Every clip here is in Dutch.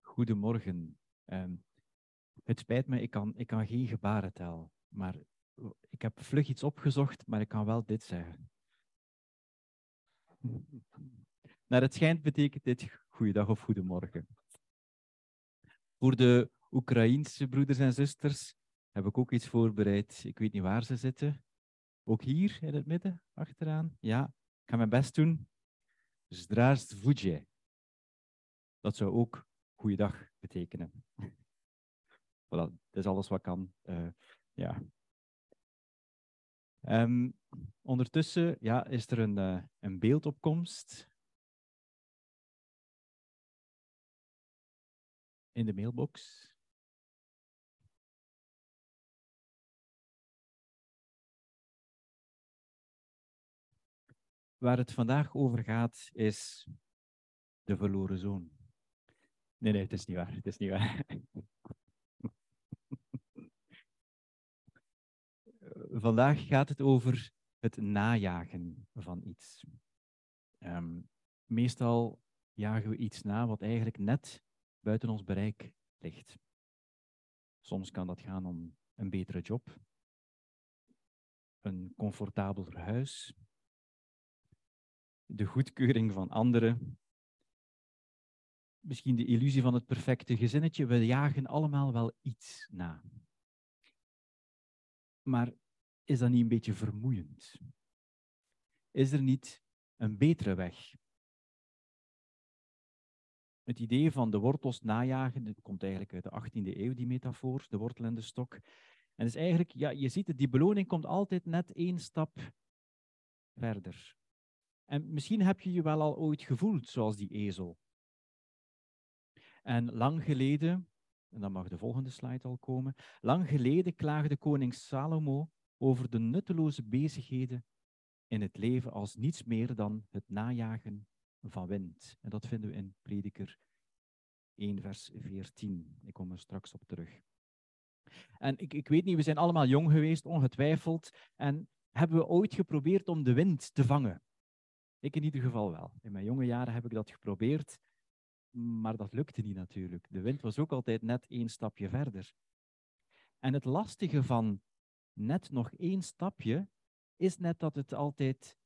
Goedemorgen. Um, het spijt me, ik kan, ik kan geen gebarentaal. Maar ik heb vlug iets opgezocht, maar ik kan wel dit zeggen. Naar het schijnt betekent dit goeiedag of goedemorgen. Voor de Oekraïense broeders en zusters heb ik ook iets voorbereid. Ik weet niet waar ze zitten. Ook hier in het midden, achteraan. Ja, ik ga mijn best doen. Zdraast voedje. Dat zou ook goeiedag betekenen. voilà, dat is alles wat kan. Uh, ja. Um, ondertussen ja, is er een, uh, een beeldopkomst in de mailbox. Waar het vandaag over gaat is de verloren zoon. Nee, nee, het is niet waar. Het is niet waar. Vandaag gaat het over het najagen van iets. Um, meestal jagen we iets na wat eigenlijk net buiten ons bereik ligt. Soms kan dat gaan om een betere job, een comfortabeler huis, de goedkeuring van anderen, misschien de illusie van het perfecte gezinnetje. We jagen allemaal wel iets na. Maar is dat niet een beetje vermoeiend? Is er niet een betere weg? Het idee van de wortels najagen, dat komt eigenlijk uit de 18e eeuw, die metafoor, de wortel en de stok. En is eigenlijk, ja, je ziet het, die beloning komt altijd net één stap verder. En misschien heb je je wel al ooit gevoeld zoals die ezel. En lang geleden, en dan mag de volgende slide al komen, lang geleden klaagde koning Salomo over de nutteloze bezigheden in het leven als niets meer dan het najagen van wind. En dat vinden we in Prediker 1, vers 14. Ik kom er straks op terug. En ik, ik weet niet, we zijn allemaal jong geweest, ongetwijfeld. En hebben we ooit geprobeerd om de wind te vangen? Ik in ieder geval wel. In mijn jonge jaren heb ik dat geprobeerd, maar dat lukte niet natuurlijk. De wind was ook altijd net één stapje verder. En het lastige van net nog één stapje is net dat het altijd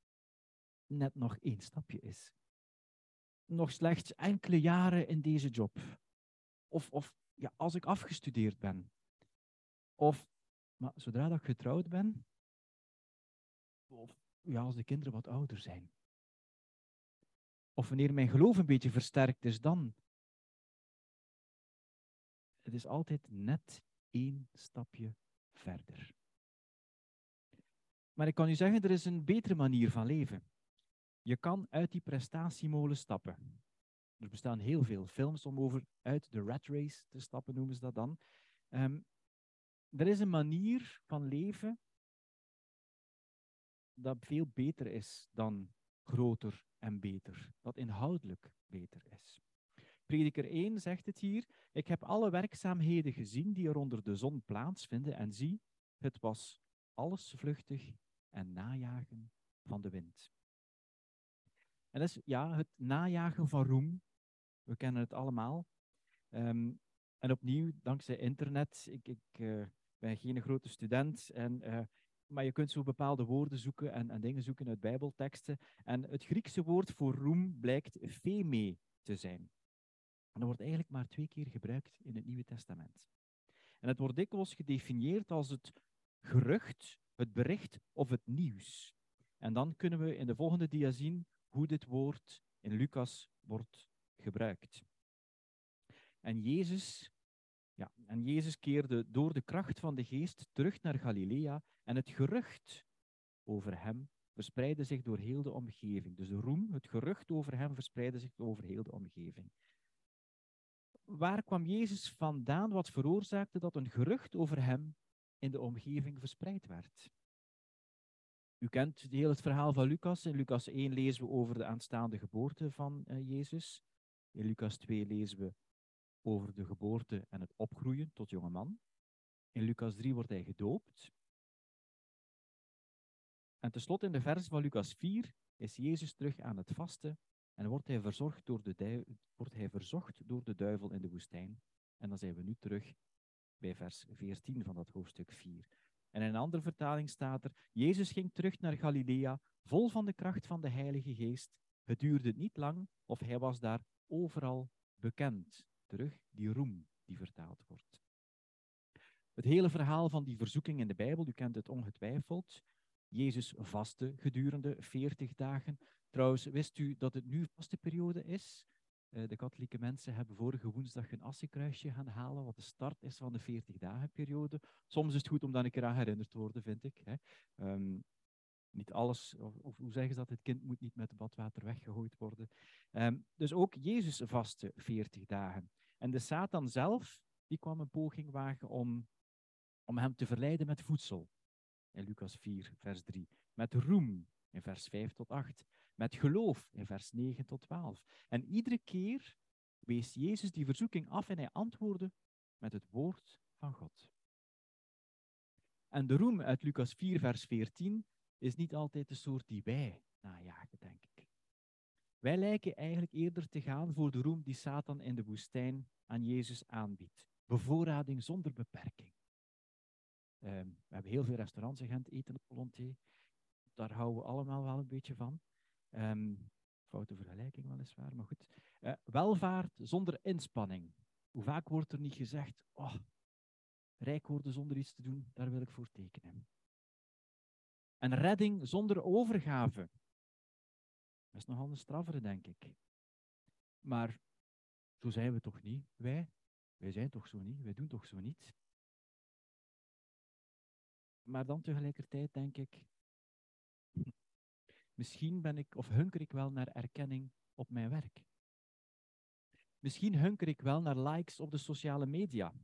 net nog één stapje is. Nog slechts enkele jaren in deze job. Of, of ja, als ik afgestudeerd ben. Of maar zodra dat ik getrouwd ben. Of ja, als de kinderen wat ouder zijn. Of wanneer mijn geloof een beetje versterkt is, dan. Het is altijd net één stapje verder. Maar ik kan u zeggen, er is een betere manier van leven. Je kan uit die prestatiemolen stappen. Er bestaan heel veel films om over uit de rat race te stappen, noemen ze dat dan. Um, er is een manier van leven dat veel beter is dan groter en beter, dat inhoudelijk beter is. Prediker 1 zegt het hier, ik heb alle werkzaamheden gezien die er onder de zon plaatsvinden en zie, het was alles vluchtig en najagen van de wind. En dat is ja, het najagen van roem. We kennen het allemaal. Um, en opnieuw, dankzij internet, ik, ik uh, ben geen grote student, en, uh, maar je kunt zo bepaalde woorden zoeken en, en, dingen zoeken uit bijbelteksten. En het Griekse woord voor roem blijkt feme te zijn. En dat wordt eigenlijk maar twee keer gebruikt in het Nieuwe Testament. En het wordt dikwijls gedefinieerd als het gerucht het bericht of het nieuws. En dan kunnen we in de volgende dia zien hoe dit woord in Lucas wordt gebruikt. En Jezus, ja, en Jezus keerde door de kracht van de geest terug naar Galilea en het gerucht over hem verspreidde zich door heel de omgeving. Dus de roem, het gerucht over hem verspreidde zich over heel de omgeving. Waar kwam Jezus vandaan wat veroorzaakte dat een gerucht over hem in de omgeving verspreid werd. U kent heel het verhaal van Lucas. In Lucas 1 lezen we over de aanstaande geboorte van uh, Jezus. In Lucas 2 lezen we over de geboorte en het opgroeien tot jonge man. In Lucas 3 wordt hij gedoopt. En tenslotte in de vers van Lucas 4 is Jezus terug aan het vasten en wordt hij, verzorgd door de wordt hij verzocht door de duivel in de woestijn. En dan zijn we nu terug bij vers 14 van dat hoofdstuk 4. En in een andere vertaling staat er: Jezus ging terug naar Galilea, vol van de kracht van de Heilige Geest. Het duurde niet lang of hij was daar overal bekend. Terug die roem die vertaald wordt. Het hele verhaal van die verzoeking in de Bijbel, u kent het ongetwijfeld. Jezus vastte gedurende 40 dagen. Trouwens, wist u dat het nu vasteperiode is? Uh, de katholieke mensen hebben vorige woensdag een assenkruisje gaan halen, wat de start is van de 40 dagen periode. Soms is het goed om daar een keer aan herinnerd te worden, vind ik. Hè. Um, niet alles, of, hoe zeggen ze dat, het kind moet niet met badwater weggegooid worden. Um, dus ook Jezus vastte 40 dagen. En de Satan zelf, die kwam een poging wagen om, om hem te verleiden met voedsel. In Lucas 4, vers 3. Met roem, in vers 5 tot 8. Met geloof, in vers 9 tot 12. En iedere keer wees Jezus die verzoeking af en hij antwoordde met het woord van God. En de roem uit Lucas 4, vers 14 is niet altijd de soort die wij najagen, denk ik. Wij lijken eigenlijk eerder te gaan voor de roem die Satan in de woestijn aan Jezus aanbiedt. Bevoorrading zonder beperking. Um, we hebben heel veel restaurants in Gent, eten op volonté. Daar houden we allemaal wel een beetje van. Um, foute vergelijking weliswaar, maar goed. Uh, welvaart zonder inspanning. Hoe vaak wordt er niet gezegd, oh, rijk worden zonder iets te doen, daar wil ik voor tekenen. En redding zonder overgave. Dat is nogal een straffere, denk ik. Maar zo zijn we toch niet, wij? Wij zijn toch zo niet, wij doen toch zo niet? Maar dan tegelijkertijd denk ik, misschien ben ik of hunker ik wel naar erkenning op mijn werk. Misschien hunker ik wel naar likes op de sociale media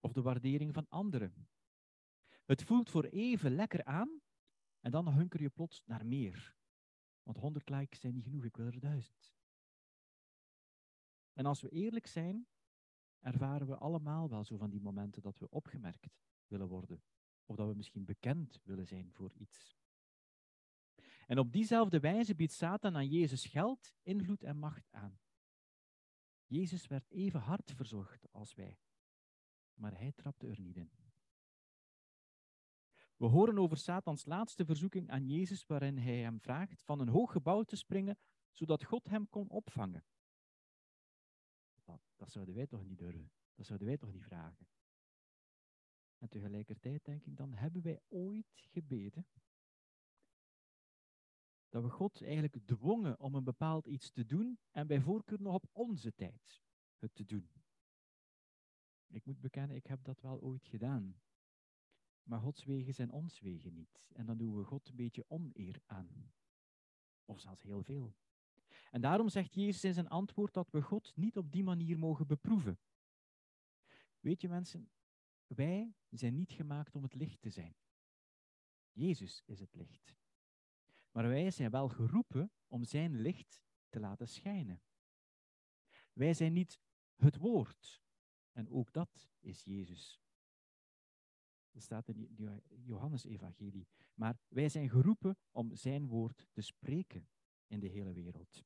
of de waardering van anderen. Het voelt voor even lekker aan en dan hunker je plots naar meer. Want 100 likes zijn niet genoeg, ik wil er duizend. En als we eerlijk zijn, ervaren we allemaal wel zo van die momenten dat we opgemerkt willen worden. Of dat we misschien bekend willen zijn voor iets. En op diezelfde wijze biedt Satan aan Jezus geld, invloed en macht aan. Jezus werd even hard verzorgd als wij, maar hij trapte er niet in. We horen over Satans laatste verzoeking aan Jezus, waarin hij hem vraagt van een hoog gebouw te springen, zodat God hem kon opvangen. Dat, dat zouden wij toch niet durven. Dat zouden wij toch niet vragen. En tegelijkertijd denk ik dan, hebben wij ooit gebeden dat we God eigenlijk dwongen om een bepaald iets te doen en bij voorkeur nog op onze tijd het te doen. Ik moet bekennen, ik heb dat wel ooit gedaan. Maar Gods wegen zijn ons wegen niet. En dan doen we God een beetje oneer aan. Of zelfs heel veel. En daarom zegt Jezus in zijn antwoord dat we God niet op die manier mogen beproeven. Weet je mensen, wij zijn niet gemaakt om het licht te zijn. Jezus is het licht. Maar wij zijn wel geroepen om zijn licht te laten schijnen. Wij zijn niet het woord. En ook dat is Jezus. Dat staat in Johannes-evangelie. Maar wij zijn geroepen om zijn woord te spreken in de hele wereld.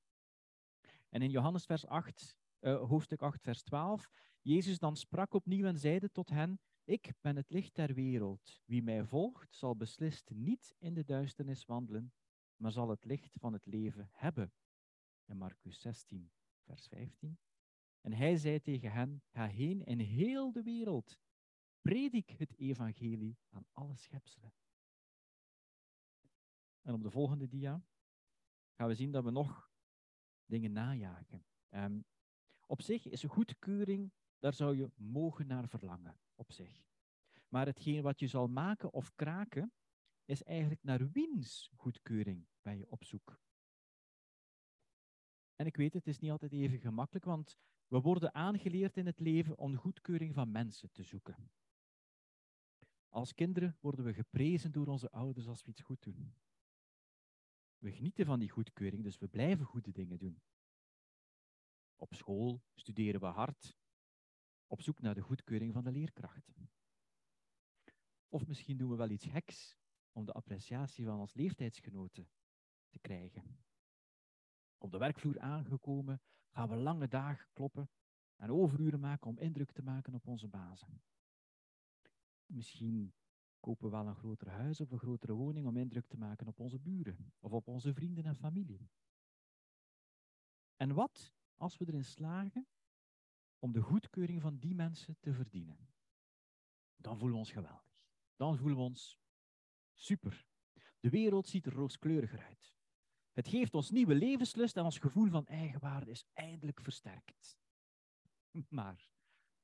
En in Johannes vers 8, uh, hoofdstuk 8, vers 12, Jezus dan sprak opnieuw en zeide tot hen, ik ben het licht der wereld. Wie mij volgt, zal beslist niet in de duisternis wandelen, maar zal het licht van het leven hebben. In Marcus 16, vers 15. En hij zei tegen hen, ga heen in heel de wereld Predik het evangelie aan alle schepselen. En op de volgende dia gaan we zien dat we nog dingen najagen. Um, op zich is een goedkeuring, daar zou je mogen naar verlangen, op zich. Maar hetgeen wat je zal maken of kraken, is eigenlijk naar wiens goedkeuring ben je op zoek. En ik weet, het is niet altijd even gemakkelijk, want we worden aangeleerd in het leven om goedkeuring van mensen te zoeken. Als kinderen worden we geprezen door onze ouders als we iets goed doen. We genieten van die goedkeuring, dus we blijven goede dingen doen. Op school studeren we hard, op zoek naar de goedkeuring van de leerkrachten. Of misschien doen we wel iets heks om de appreciatie van ons leeftijdsgenoten te krijgen. Op de werkvloer aangekomen gaan we lange dagen kloppen en overuren maken om indruk te maken op onze bazen. Misschien kopen we wel een groter huis of een grotere woning om indruk te maken op onze buren of op onze vrienden en familie. En wat als we erin slagen om de goedkeuring van die mensen te verdienen? Dan voelen we ons geweldig. Dan voelen we ons super. De wereld ziet er rooskleuriger uit. Het geeft ons nieuwe levenslust en ons gevoel van eigenwaarde is eindelijk versterkt. Maar,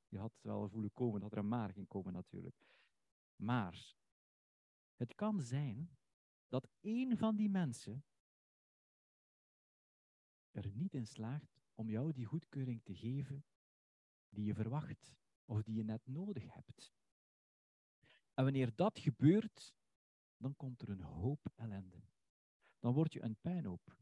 je had wel voelen komen dat er een maar ging komen natuurlijk. Maar, het kan zijn dat één van die mensen er niet in slaagt om jou die goedkeuring te geven die je verwacht of die je net nodig hebt. En wanneer dat gebeurt, dan komt er een hoop ellende. Dan word je een puinhoop.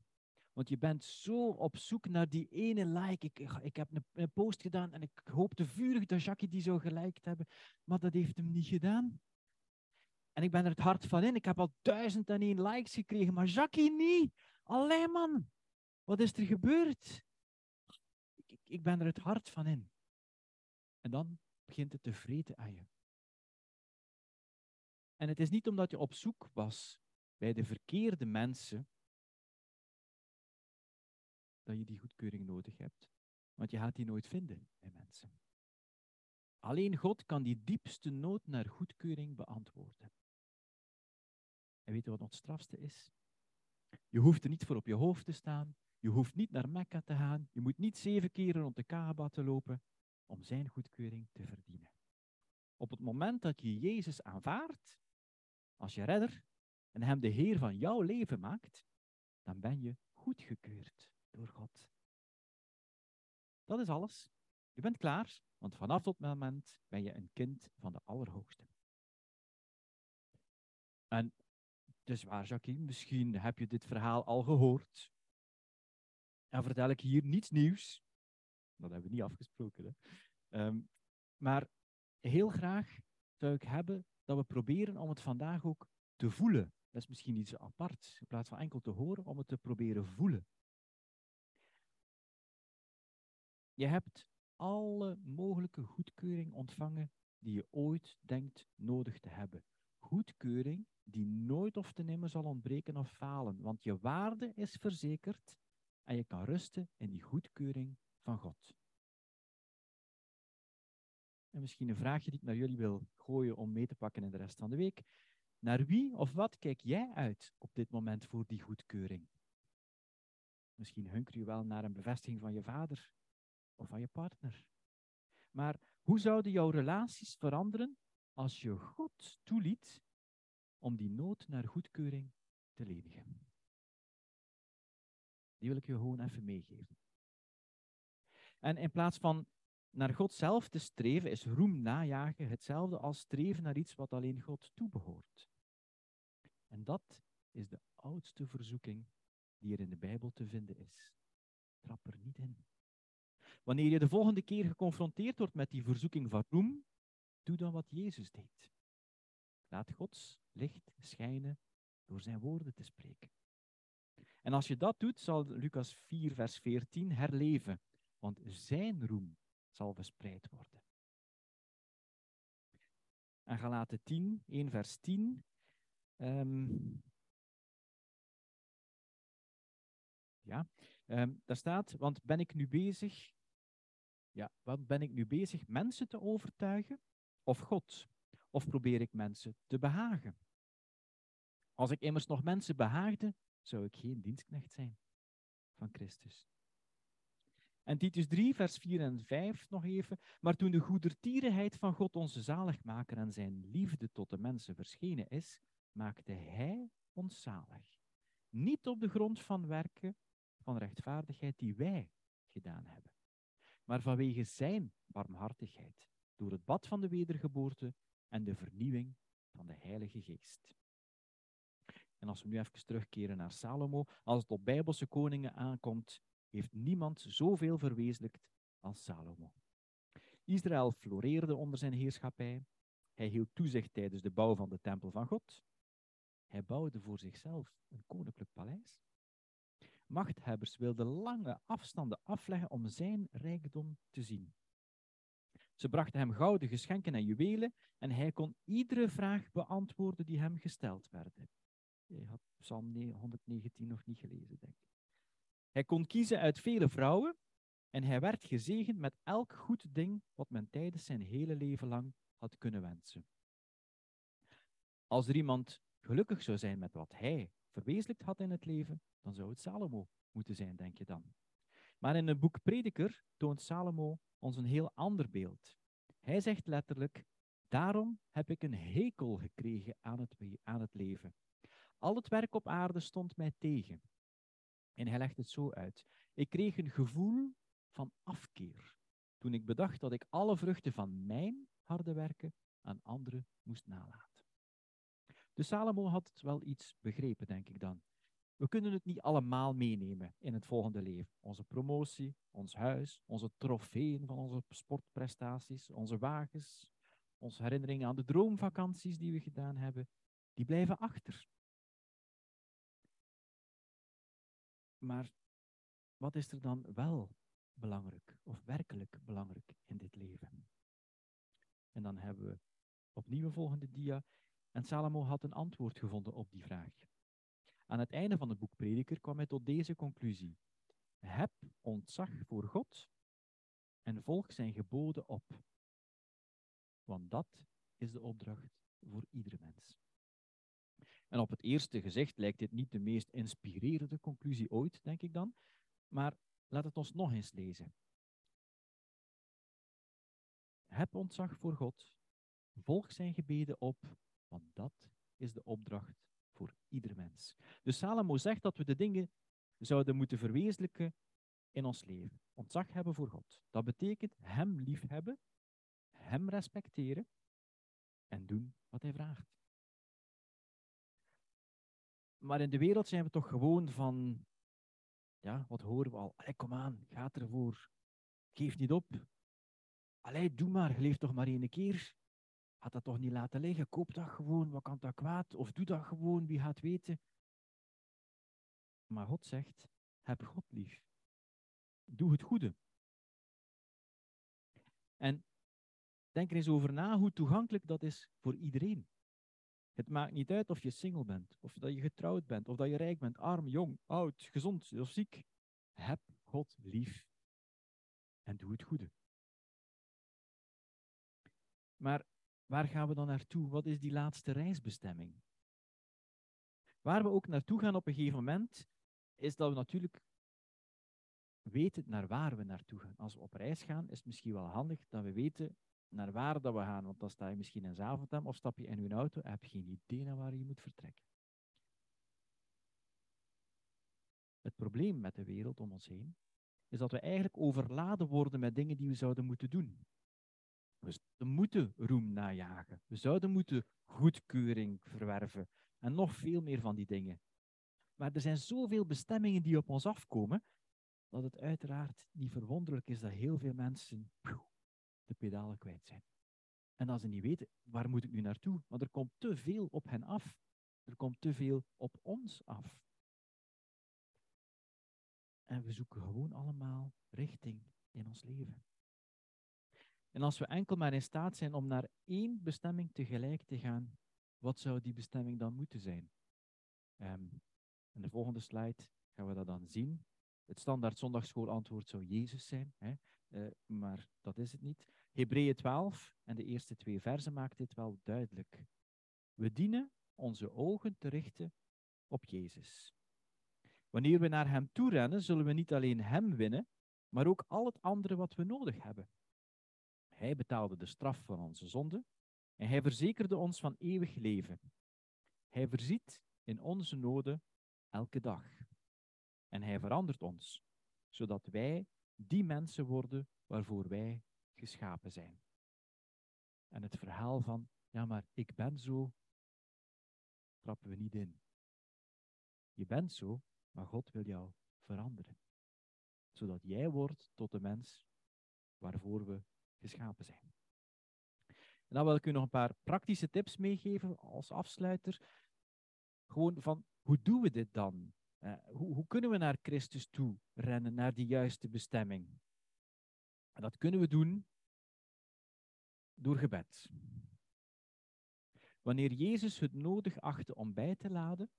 Want je bent zo op zoek naar die ene like. Ik, ik heb een, post gedaan en ik hoopte vurig dat Jackie die zou geliked hebben, maar dat heeft hem niet gedaan. En ik ben er het hart van in. Ik heb al duizend en één likes gekregen, maar Jackie niet. Alleen man, wat is er gebeurd? Ik, ik ben er het hart van in. En dan begint het te vreten aan je. En het is niet omdat je op zoek was bij de verkeerde mensen dat je die goedkeuring nodig hebt. Want je gaat die nooit vinden bij mensen. Alleen God kan die diepste nood naar goedkeuring beantwoorden. En weet je wat het strafste is? Je hoeft er niet voor op je hoofd te staan. Je hoeft niet naar Mekka te gaan. Je moet niet zeven keren rond de Kaaba te lopen om zijn goedkeuring te verdienen. Op het moment dat je Jezus aanvaardt als je redder en hem de Heer van jouw leven maakt, dan ben je goedgekeurd door God. Dat is alles. Je bent klaar, want vanaf dat moment ben je een kind van de Allerhoogste. En dus waar, Jacqueline, misschien heb je dit verhaal al gehoord. En vertel ik hier niets nieuws. Dat hebben we niet afgesproken. Hè? Ehm, maar heel graag zou ik hebben dat we proberen om het vandaag ook te voelen. Dat is misschien iets apart, in plaats van enkel te horen, om het te proberen voelen. Je hebt alle mogelijke goedkeuring ontvangen die je ooit denkt nodig te hebben. Goedkeuring die nooit of te nemen zal ontbreken of falen, want je waarde is verzekerd en je kan rusten in die goedkeuring van God. En misschien een vraagje die ik naar jullie wil gooien om mee te pakken in de rest van de week. Naar wie of wat kijk jij uit op dit moment voor die goedkeuring? Misschien hunker je wel naar een bevestiging van je vader of van je partner. Maar hoe zouden jouw relaties veranderen als je God toeliet om die nood naar goedkeuring te lenigen? Die wil ik je gewoon even meegeven. En in plaats van naar God zelf te streven, is roem najagen hetzelfde als streven naar iets wat alleen God toebehoort. En dat is de oudste verzoeking die er in de Bijbel te vinden is. Trap er niet in. Wanneer je de volgende keer geconfronteerd wordt met die verzoeking van roem, doe dan wat Jezus deed. Laat Gods licht schijnen door zijn woorden te spreken. En als je dat doet, zal Lucas 4, vers 14 herleven, want zijn roem zal verspreid worden. En Galaten 10, 1 vers 10. Um, ja, um, daar staat, want ben ik nu bezig, ja, wat ben ik nu bezig mensen te overtuigen of God? Of probeer ik mensen te behagen? Als ik immers nog mensen behaagde, zou ik geen dienstknecht zijn van Christus. En Titus 3, vers 4 en 5 nog even. Maar toen de goedertierenheid van God onze zaligmaker en zijn liefde tot de mensen verschenen is, maakte hij ons zalig. Niet op de grond van werken van rechtvaardigheid die wij gedaan hebben, maar vanwege zijn barmhartigheid, door het bad van de wedergeboorte en de vernieuwing van de Heilige Geest. En als we nu even terugkeren naar Salomo, als het op Bijbelse koningen aankomt, heeft niemand zoveel verwezenlijkt als Salomo. Israël floreerde onder zijn heerschappij. Hij hield toezicht tijdens de bouw van de tempel van God. Hij bouwde voor zichzelf een koninklijk paleis. Machthebbers wilden lange afstanden afleggen om zijn rijkdom te zien. Ze brachten hem gouden geschenken en juwelen en hij kon iedere vraag beantwoorden die hem gesteld werden. Je had Psalm 119 nog niet gelezen, denk ik. Hij kon kiezen uit vele vrouwen en hij werd gezegend met elk goed ding wat men tijdens zijn hele leven lang had kunnen wensen. Als er iemand gelukkig zou zijn met wat hij verwezenlijkt had in het leven, dan zou het Salomo moeten zijn, denk je dan. Maar in het boek Prediker toont Salomo ons een heel ander beeld. Hij zegt letterlijk: Daarom heb ik een hekel gekregen aan het, aan het leven. Al het werk op aarde stond mij tegen. En hij legt het zo uit. Ik kreeg een gevoel van afkeer toen ik bedacht dat ik alle vruchten van mijn harde werken aan anderen moest nalaten. Dus Salomo had wel iets begrepen, denk ik dan. We kunnen het niet allemaal meenemen in het volgende leven. Onze promotie, ons huis, onze trofeeën van onze sportprestaties, onze wagens, onze herinneringen aan de droomvakanties die we gedaan hebben, die blijven achter. Maar wat is er dan wel belangrijk of werkelijk belangrijk in dit leven? En dan hebben we opnieuw een volgende dia. En Salomo had een antwoord gevonden op die vraag. Aan het einde van het boek Prediker kwam hij tot deze conclusie. Heb ontzag voor God en volg zijn geboden op. Want dat is de opdracht voor iedere mens. En op het eerste gezicht lijkt dit niet de meest inspirerende conclusie ooit, denk ik dan. Maar laat het ons nog eens lezen. Heb ontzag voor God, volg zijn gebeden op, want dat is de opdracht voor ieder mens. Dus Salomo zegt dat we de dingen zouden moeten verwezenlijken in ons leven. Ontzag hebben voor God. Dat betekent Hem liefhebben, Hem respecteren en doen wat Hij vraagt. Maar in de wereld zijn we toch gewoon van, ja, wat horen we al? Allee, kom aan, ga ervoor. Geef niet op. Allee, doe maar, leef toch maar één keer. Had dat toch niet laten liggen? Koop dat gewoon, wat kan dat kwaad? Of doe dat gewoon, wie gaat weten? Maar God zegt, heb God lief. Doe het goede. En denk er eens over na hoe toegankelijk dat is voor iedereen. Het maakt niet uit of je single bent, of dat je getrouwd bent, of dat je rijk bent, arm, jong, oud, gezond of ziek. Heb God lief en doe het goede. Maar waar gaan we dan naartoe? Wat is die laatste reisbestemming? Waar we ook naartoe gaan op een gegeven moment, is dat we natuurlijk weten naar waar we naartoe gaan. Als we op reis gaan, is het misschien wel handig dat we weten naar waar dat we gaan. Want dan sta je misschien in Zaventem of stap je in je auto en heb je geen idee naar waar je moet vertrekken. Het probleem met de wereld om ons heen is dat we eigenlijk overladen worden met dingen die we zouden moeten doen. We zouden moeten roem najagen. We zouden moeten goedkeuring verwerven. En nog veel meer van die dingen. Maar er zijn zoveel bestemmingen die op ons afkomen, dat het uiteraard niet verwonderlijk is dat heel veel mensen de pedalen kwijt zijn. En als ze niet weten, waar moet ik nu naartoe? Want er komt te veel op hen af. Er komt te veel op ons af. En we zoeken gewoon allemaal richting in ons leven. En als we enkel maar in staat zijn om naar één bestemming tegelijk te gaan, wat zou die bestemming dan moeten zijn? Um, in de volgende slide gaan we dat dan zien. Het standaard zondagschoolantwoord zou Jezus zijn, hè? Uh, maar dat is het niet. Hebreeën 12 en de eerste twee versen maakt dit wel duidelijk. We dienen onze ogen te richten op Jezus. Wanneer we naar Hem toe rennen, zullen we niet alleen Hem winnen, maar ook al het andere wat we nodig hebben. Hij betaalde de straf van onze zonde en Hij verzekerde ons van eeuwig leven. Hij voorziet in onze noden elke dag. En Hij verandert ons, zodat wij die mensen worden waarvoor wij geschapen zijn. En het verhaal van, ja maar ik ben zo, trappen we niet in. Je bent zo, maar God wil jou veranderen. Zodat jij wordt tot de mens waarvoor we geschapen zijn. En dan wil ik u nog een paar praktische tips meegeven als afsluiter. gewoon van, hoe doen we dit dan? Uh, hoe, hoe kunnen we naar Christus toe rennen, naar die juiste bestemming? En dat kunnen we doen door gebed. Wanneer Jezus het nodig achtte om bij te laden,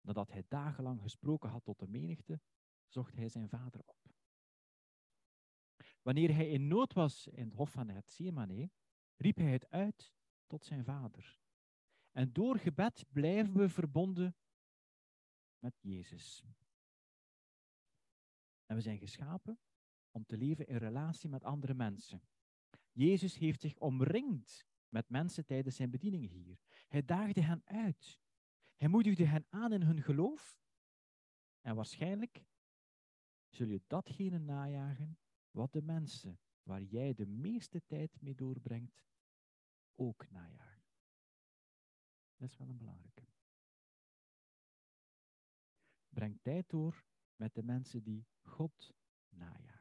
nadat hij dagenlang gesproken had tot de menigte, zocht hij zijn vader op. Wanneer hij in nood was in het hof van Gethsemane, riep hij het uit tot zijn vader. En door gebed blijven we verbonden met Jezus. En we zijn geschapen om te leven in relatie met andere mensen. Jezus heeft zich omringd met mensen tijdens zijn bediening hier. Hij daagde hen uit. Hij moedigde hen aan in hun geloof. En waarschijnlijk zul je datgene najagen wat de mensen waar jij de meeste tijd mee doorbrengt ook najagen. Dat is wel een belangrijke. Breng tijd door met de mensen die God najagen.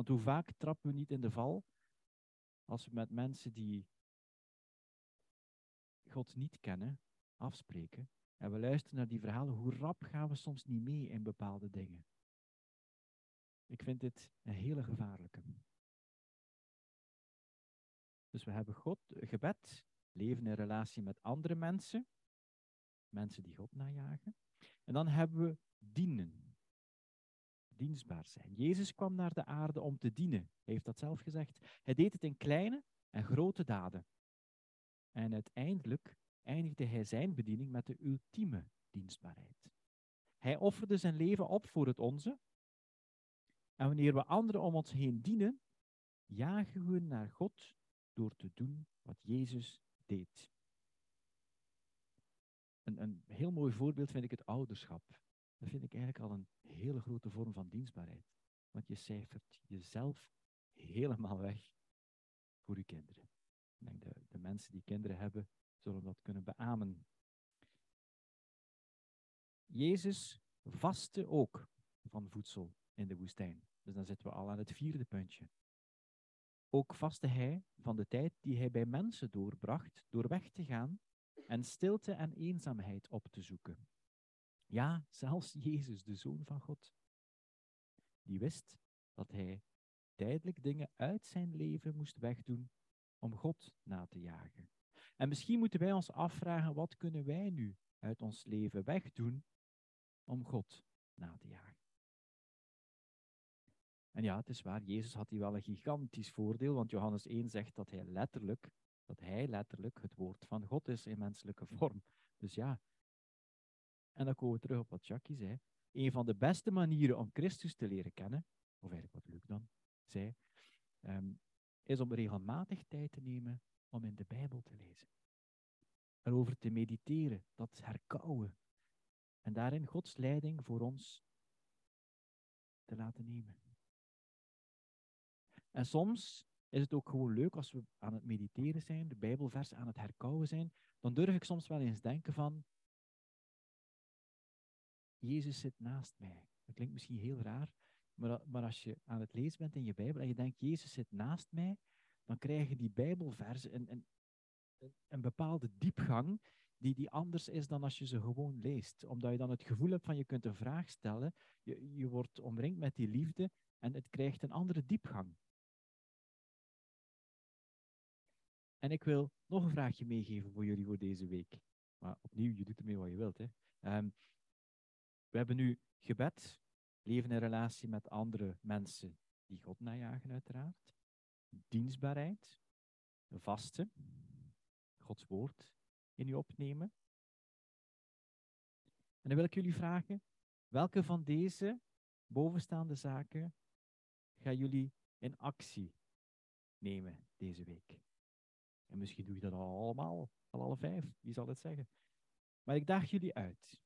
Want hoe vaak trappen we niet in de val als we met mensen die God niet kennen afspreken en we luisteren naar die verhalen, hoe rap gaan we soms niet mee in bepaalde dingen. Ik vind dit een hele gevaarlijke. Dus we hebben God, gebed, leven in relatie met andere mensen, mensen die God najagen. En dan hebben we dienen, dienstbaar zijn. Jezus kwam naar de aarde om te dienen, hij heeft dat zelf gezegd. Hij deed het in kleine en grote daden. En uiteindelijk eindigde hij zijn bediening met de ultieme dienstbaarheid. Hij offerde zijn leven op voor het onze. En wanneer we anderen om ons heen dienen, jagen we naar God door te doen wat Jezus deed. Een, een heel mooi voorbeeld vind ik het ouderschap. Dat vind ik eigenlijk al een hele grote vorm van dienstbaarheid. Want je cijfert jezelf helemaal weg voor je kinderen. Ik denk de, de mensen die kinderen hebben, zullen dat kunnen beamen. Jezus vastte ook van voedsel in de woestijn. Dus dan zitten we al aan het vierde puntje. Ook vastte hij van de tijd die hij bij mensen doorbracht door weg te gaan en stilte en eenzaamheid op te zoeken. Ja, zelfs Jezus, de Zoon van God, die wist dat hij tijdelijk dingen uit zijn leven moest wegdoen om God na te jagen. En misschien moeten wij ons afvragen, wat kunnen wij nu uit ons leven wegdoen om God na te jagen? En ja, het is waar, Jezus had hier wel een gigantisch voordeel, want Johannes 1 zegt dat hij letterlijk, dat hij letterlijk het woord van God is in menselijke vorm. Dus ja, en dan komen we terug op wat Jackie zei. Een van de beste manieren om Christus te leren kennen, of eigenlijk wat Luc dan zei, um, is om regelmatig tijd te nemen om in de Bijbel te lezen. Erover te mediteren, dat herkauwen. En daarin Gods leiding voor ons te laten nemen. En soms is het ook gewoon leuk als we aan het mediteren zijn, de Bijbelversen aan het herkauwen zijn, dan durf ik soms wel eens denken van, Jezus zit naast mij. Dat klinkt misschien heel raar, maar, maar als je aan het lezen bent in je Bijbel en je denkt, Jezus zit naast mij, dan krijgen die Bijbelversen een, een, een bepaalde diepgang die, die anders is dan als je ze gewoon leest. Omdat je dan het gevoel hebt van je kunt een vraag stellen, je, je wordt omringd met die liefde en het krijgt een andere diepgang. En ik wil nog een vraagje meegeven voor jullie voor deze week. Maar opnieuw, je doet ermee wat je wilt. Hè. Ehm, we hebben nu gebed, leven in relatie met andere mensen die God najagen, uiteraard. Dienstbaarheid, vasten, Gods woord in u opnemen. En dan wil ik jullie vragen, welke van deze bovenstaande zaken gaan jullie in actie nemen deze week? En misschien doe je dat al allemaal, al alle vijf, wie zal het zeggen. Maar ik daag jullie uit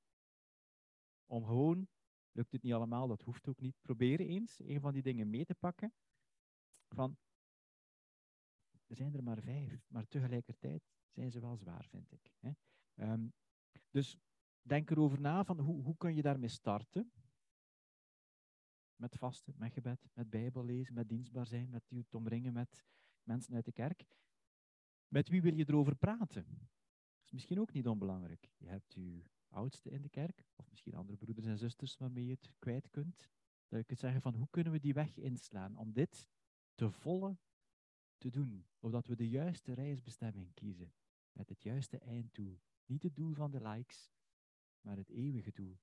om gewoon, lukt het niet allemaal, dat hoeft ook niet, proberen eens een van die dingen mee te pakken. Van, er zijn er maar vijf, maar tegelijkertijd zijn ze wel zwaar, vind ik. Hè? Um, dus denk erover na van hoe, hoe kun je daarmee starten. Met vasten, met gebed, met bijbel lezen, met dienstbaar zijn, met je omringen met mensen uit de kerk. Met wie wil je erover praten? Dat is misschien ook niet onbelangrijk. Je hebt uw oudste in de kerk, of misschien andere broeders en zusters waarmee je het kwijt kunt. Dat je kunt zeggen van hoe kunnen we die weg inslaan om dit te volle te doen. Zodat we de juiste reisbestemming kiezen. Met het juiste einddoel. Niet het doel van de likes, maar het eeuwige doel.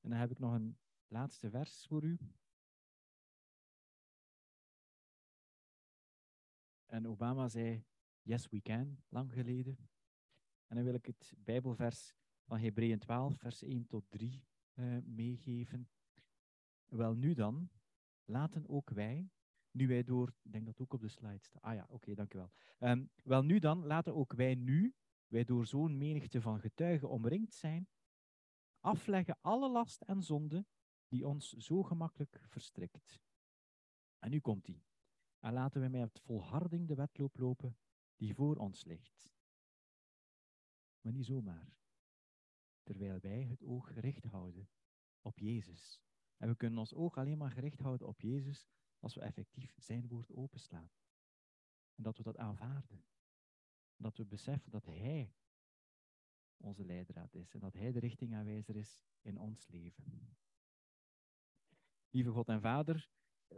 En dan heb ik nog een laatste vers voor u. En Obama zei, yes we can, lang geleden. En dan wil ik het Bijbelvers van Hebreeën 12, vers 1 tot 3 uh, eh, meegeven. Wel nu dan, laten ook wij, nu wij door, ik denk dat ook op de slide staat. Ah ja, oké, okay, dankjewel. Um, wel nu dan, laten ook wij nu, wij door zo'n menigte van getuigen omringd zijn, afleggen alle last en zonde die ons zo gemakkelijk verstrikt. En nu komt die. En laten we met volharding de wedloop lopen die voor ons ligt. Maar niet zomaar. Terwijl wij het oog gericht houden op Jezus. En we kunnen ons oog alleen maar gericht houden op Jezus als we effectief zijn woord openslaan. En dat we dat aanvaarden. En dat we beseffen dat Hij onze leidraad is en dat Hij de richtingaanwijzer is in ons leven. Lieve God en Vader, eh,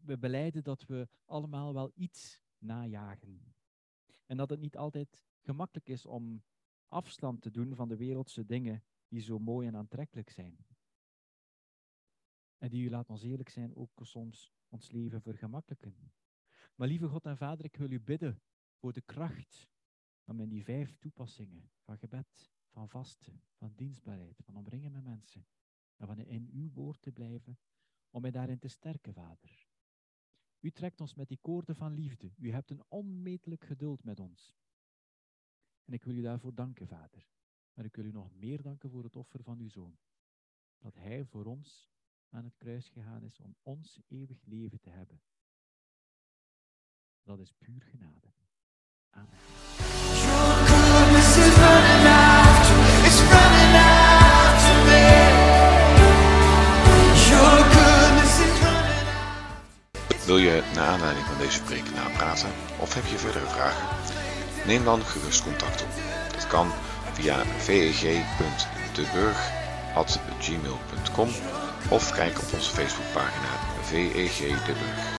we beleiden dat we allemaal wel iets najagen. En dat het niet altijd gemakkelijk is om afstand te doen van de wereldse dingen die zo mooi en aantrekkelijk zijn. En die u, laat ons eerlijk zijn, ook soms ons leven vergemakkelijken. Maar lieve God en Vader, ik wil u bidden voor de kracht om in die vijf toepassingen van gebed, van vasten, van dienstbaarheid, van omringen met mensen, en van in uw woord te blijven, om mij daarin te sterken, Vader. U trekt ons met die koorden van liefde. U hebt een onmetelijk geduld met ons. En ik wil u daarvoor danken, Vader. Maar ik wil u nog meer danken voor het offer van uw Zoon. Dat Hij voor ons aan het kruis gegaan is om ons eeuwig leven te hebben. Dat is puur genade. Amen. Wil je naar aanleiding van deze preek napraten of heb je verdere vragen? Neem dan gerust contact op. Dat kan via veg.deburg.gmail.com of kijk op onze Facebookpagina VEG De Burg.